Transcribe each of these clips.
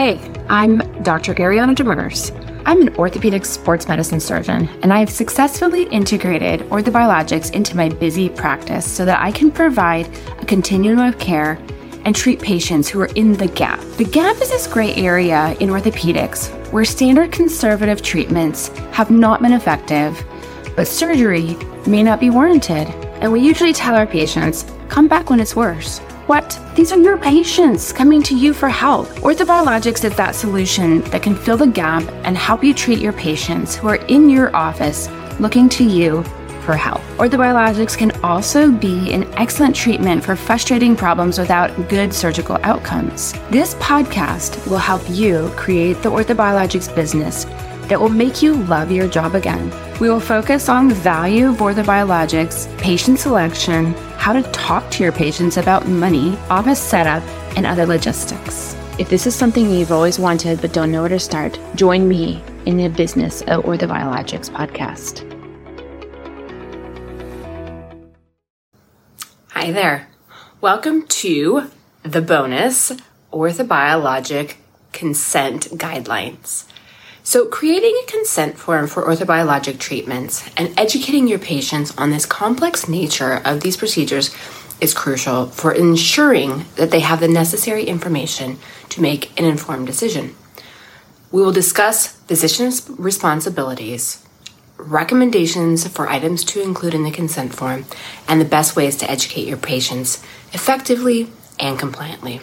Hey, I'm Dr. Ariana Demers. I'm an orthopedic sports medicine surgeon, and I have successfully integrated orthobiologics into my busy practice so that I can provide a continuum of care and treat patients who are in the gap. The gap is this gray area in orthopedics where standard conservative treatments have not been effective, but surgery may not be warranted. And we usually tell our patients, come back when it's worse. What? These are your patients coming to you for help. Orthobiologics is that solution that can fill the gap and help you treat your patients who are in your office looking to you for help. Orthobiologics can also be an excellent treatment for frustrating problems without good surgical outcomes. This podcast will help you create the orthobiologics business that will make you love your job again. We will focus on the value of orthobiologics, patient selection, how to talk to your patients about money, office setup, and other logistics. If this is something you've always wanted but don't know where to start, join me in the Business of Orthobiologics podcast. Hi there. Welcome to the bonus orthobiologic consent guidelines. So, creating a consent form for orthobiologic treatments and educating your patients on this complex nature of these procedures is crucial for ensuring that they have the necessary information to make an informed decision. We will discuss physician's responsibilities, recommendations for items to include in the consent form, and the best ways to educate your patients effectively and compliantly.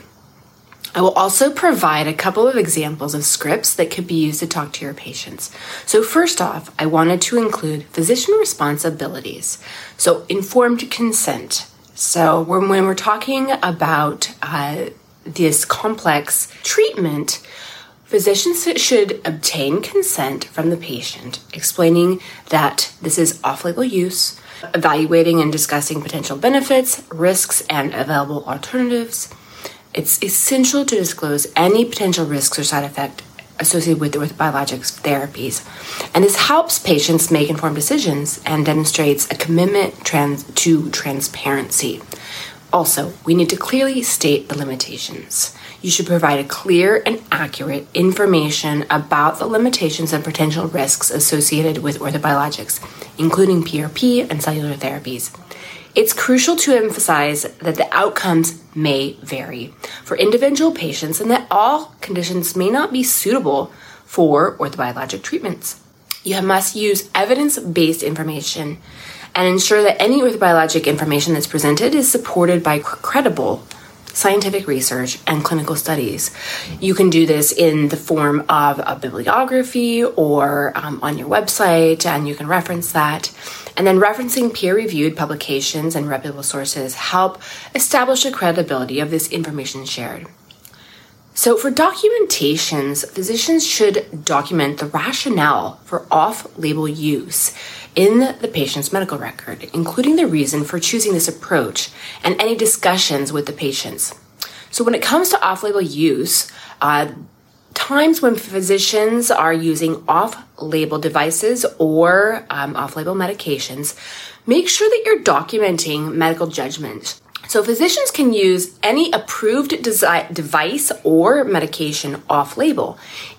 I will also provide a couple of examples of scripts that could be used to talk to your patients. So, first off, I wanted to include physician responsibilities. So, informed consent. So, when, we're talking about uh, this complex treatment, physicians should obtain consent from the patient, explaining that this is off label use, evaluating and discussing potential benefits, risks, and available alternatives it's essential to disclose any potential risks or side effect associated with, with biologics therapies. And this helps patients make informed decisions and demonstrates a commitment trans- to transparency. Also, we need to clearly state the limitations. You should provide a clear and accurate information about the limitations and potential risks associated with orthobiologics, including PRP and cellular therapies. It's crucial to emphasize that the outcomes may vary for individual patients and that all conditions may not be suitable for orthobiologic treatments. You must use evidence based information and ensure that any orthobiologic information that's presented is supported by credible scientific research and clinical studies. You can do this in the form of a bibliography or um, on your website, and you can reference that. And then referencing peer reviewed publications and reputable sources help establish the credibility of this information shared. So, for documentations, physicians should document the rationale for off label use in the patient's medical record, including the reason for choosing this approach and any discussions with the patients. So, when it comes to off label use, uh, times when physicians are using off label devices or um, off label medications, make sure that you're documenting medical judgment. So, physicians can use any approved desi- device or medication off label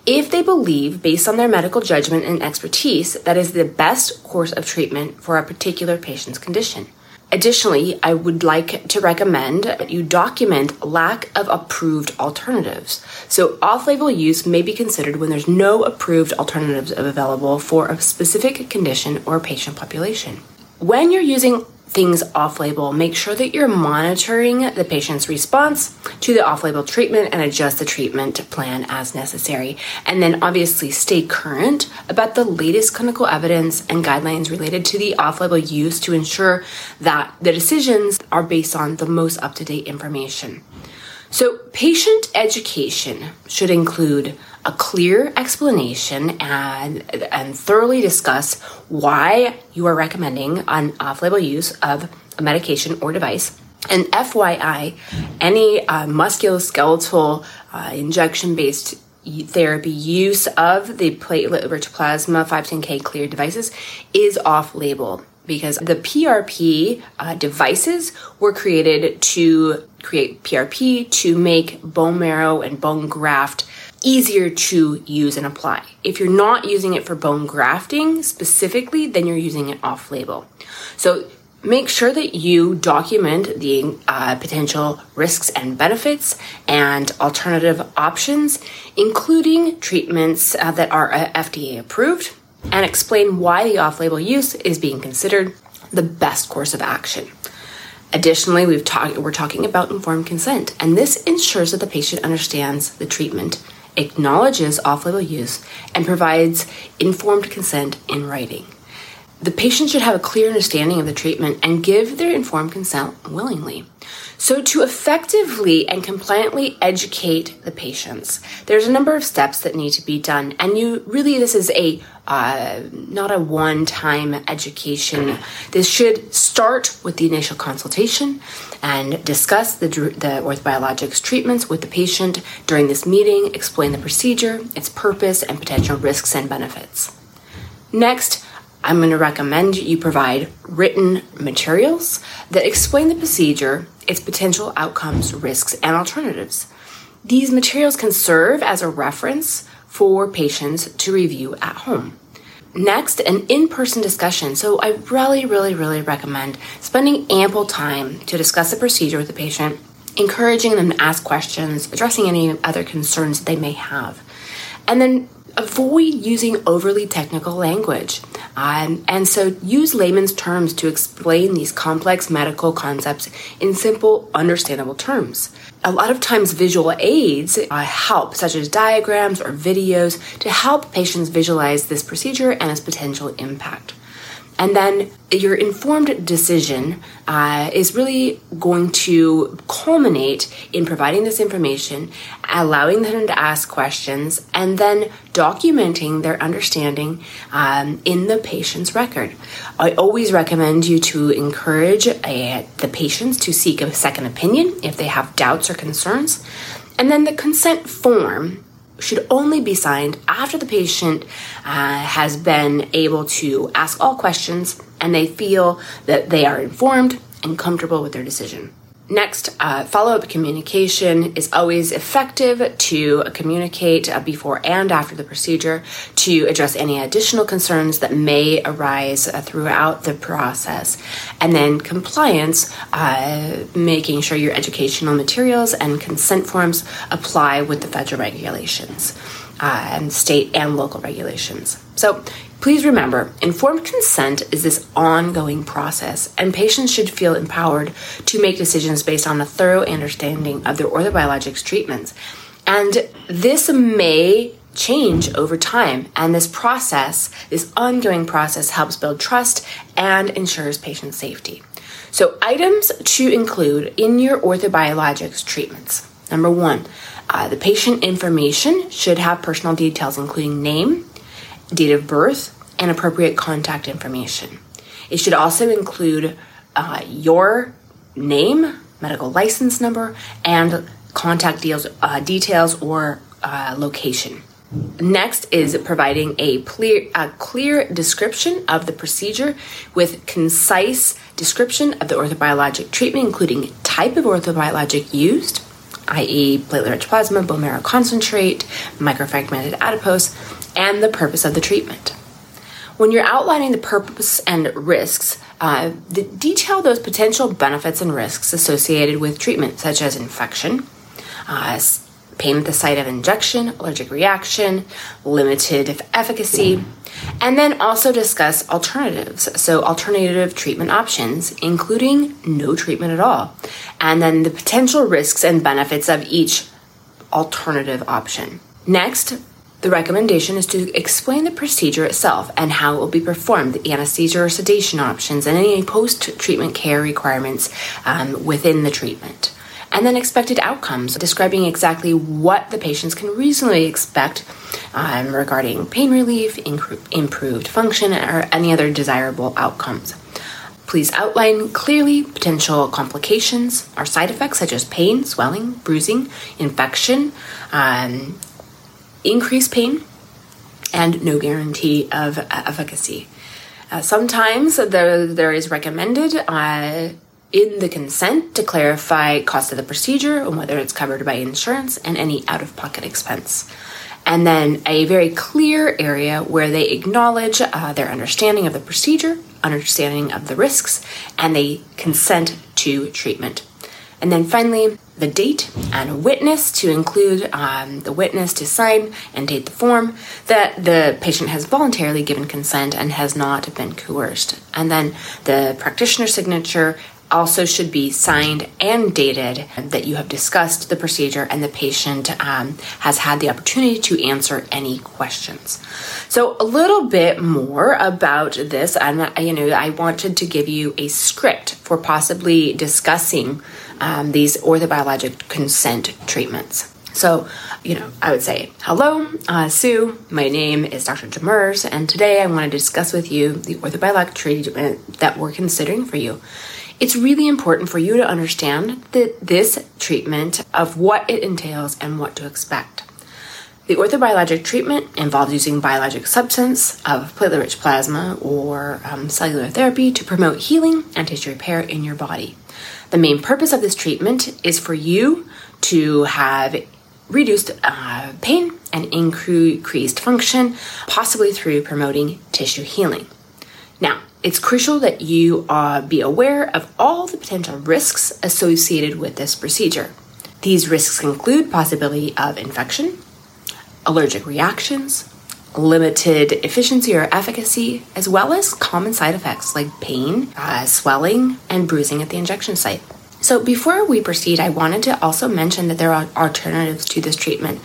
if they believe, based on their medical judgment and expertise, that is the best course of treatment for a particular patient's condition. Additionally, I would like to recommend that you document lack of approved alternatives. So, off label use may be considered when there's no approved alternatives available for a specific condition or patient population. When you're using things off label, make sure that you're monitoring the patient's response to the off label treatment and adjust the treatment plan as necessary. And then obviously stay current about the latest clinical evidence and guidelines related to the off label use to ensure that the decisions are based on the most up to date information. So, patient education should include a clear explanation and, and thoroughly discuss why you are recommending an off label use of a medication or device. And FYI, any uh, musculoskeletal uh, injection based therapy use of the platelet rich plasma 510k clear devices is off label because the PRP uh, devices were created to create PRP to make bone marrow and bone graft easier to use and apply. If you're not using it for bone grafting specifically, then you're using it off label. So make sure that you document the uh, potential risks and benefits and alternative options, including treatments uh, that are uh, FDA approved, and explain why the off label use is being considered the best course of action. Additionally, we've talked we're talking about informed consent, and this ensures that the patient understands the treatment, acknowledges off-label use, and provides informed consent in writing. The patient should have a clear understanding of the treatment and give their informed consent willingly. So, to effectively and compliantly educate the patients, there's a number of steps that need to be done. And you really, this is a uh, not a one time education. This should start with the initial consultation and discuss the, the orthobiologics treatments with the patient during this meeting, explain the procedure, its purpose, and potential risks and benefits. Next, I'm going to recommend you provide written materials that explain the procedure, its potential outcomes, risks, and alternatives. These materials can serve as a reference for patients to review at home. Next, an in person discussion. So, I really, really, really recommend spending ample time to discuss the procedure with the patient, encouraging them to ask questions, addressing any other concerns they may have. And then avoid using overly technical language. Um, and so use layman's terms to explain these complex medical concepts in simple, understandable terms. A lot of times, visual aids uh, help, such as diagrams or videos, to help patients visualize this procedure and its potential impact. And then your informed decision uh, is really going to culminate in providing this information, allowing them to ask questions, and then documenting their understanding um, in the patient's record. I always recommend you to encourage a, the patients to seek a second opinion if they have doubts or concerns. And then the consent form should only be signed after the patient uh, has been able to ask all questions and they feel that they are informed and comfortable with their decision. Next, uh, follow up communication is always effective to communicate uh, before and after the procedure to address any additional concerns that may arise uh, throughout the process. And then compliance, uh, making sure your educational materials and consent forms apply with the federal regulations. Uh, and state and local regulations. So Please remember, informed consent is this ongoing process, and patients should feel empowered to make decisions based on a thorough understanding of their orthobiologics treatments. And this may change over time, and this process, this ongoing process, helps build trust and ensures patient safety. So, items to include in your orthobiologics treatments. Number one, uh, the patient information should have personal details, including name, date of birth, and appropriate contact information. It should also include uh, your name, medical license number, and contact deals, uh, details or uh, location. Next is providing a clear, a clear description of the procedure with concise description of the orthobiologic treatment, including type of orthobiologic used, i.e., platelet-rich plasma, bone marrow concentrate, microfragmented adipose, and the purpose of the treatment. When you're outlining the purpose and risks, uh, detail those potential benefits and risks associated with treatment, such as infection, uh, pain at the site of injection, allergic reaction, limited efficacy, and then also discuss alternatives. So, alternative treatment options, including no treatment at all, and then the potential risks and benefits of each alternative option. Next, the recommendation is to explain the procedure itself and how it will be performed, the anesthesia or sedation options, and any post treatment care requirements um, within the treatment. And then expected outcomes, describing exactly what the patients can reasonably expect um, regarding pain relief, improved function, or any other desirable outcomes. Please outline clearly potential complications or side effects such as pain, swelling, bruising, infection, um, increased pain, and no guarantee of efficacy. Uh, sometimes there, there is recommended uh, in the consent to clarify cost of the procedure and whether it's covered by insurance and any out of pocket expense. And then a very clear area where they acknowledge uh, their understanding of the procedure, understanding of the risks, and they consent to treatment. And then finally, the date and witness to include um, the witness to sign and date the form that the patient has voluntarily given consent and has not been coerced. And then the practitioner signature also should be signed and dated that you have discussed the procedure and the patient um, has had the opportunity to answer any questions. So a little bit more about this, and you know, I wanted to give you a script for possibly discussing um, these orthobiologic consent treatments. So, you know, I would say, hello, uh, Sue. My name is Dr. Demers, and today I want to discuss with you the orthobiologic treatment that we're considering for you. It's really important for you to understand that this treatment of what it entails and what to expect. The orthobiologic treatment involves using biologic substance of platelet-rich plasma or um, cellular therapy to promote healing and tissue repair in your body. The main purpose of this treatment is for you to have reduced uh, pain and increased function, possibly through promoting tissue healing. Now, it's crucial that you uh, be aware of all the potential risks associated with this procedure. These risks include possibility of infection, allergic reactions, limited efficiency or efficacy, as well as common side effects like pain, uh, swelling, and bruising at the injection site. So, before we proceed, I wanted to also mention that there are alternatives to this treatment,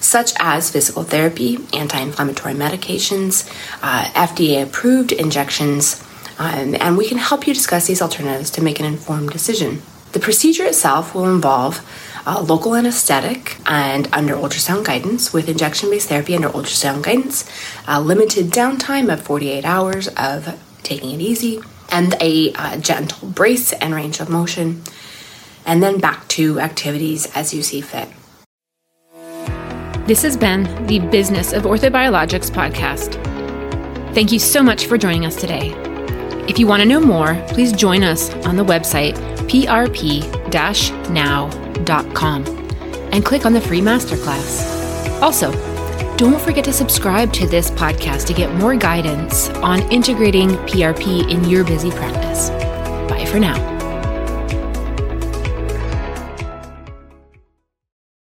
such as physical therapy, anti inflammatory medications, uh, FDA approved injections, um, and we can help you discuss these alternatives to make an informed decision. The procedure itself will involve uh, local anesthetic and under ultrasound guidance with injection based therapy under ultrasound guidance, a limited downtime of 48 hours of taking it easy, and a uh, gentle brace and range of motion, and then back to activities as you see fit. This has been the Business of Orthobiologics podcast. Thank you so much for joining us today. If you want to know more, please join us on the website and click on the free masterclass. Also, don't forget to subscribe to this podcast to get more guidance on integrating PRP in your busy practice. Bye for now.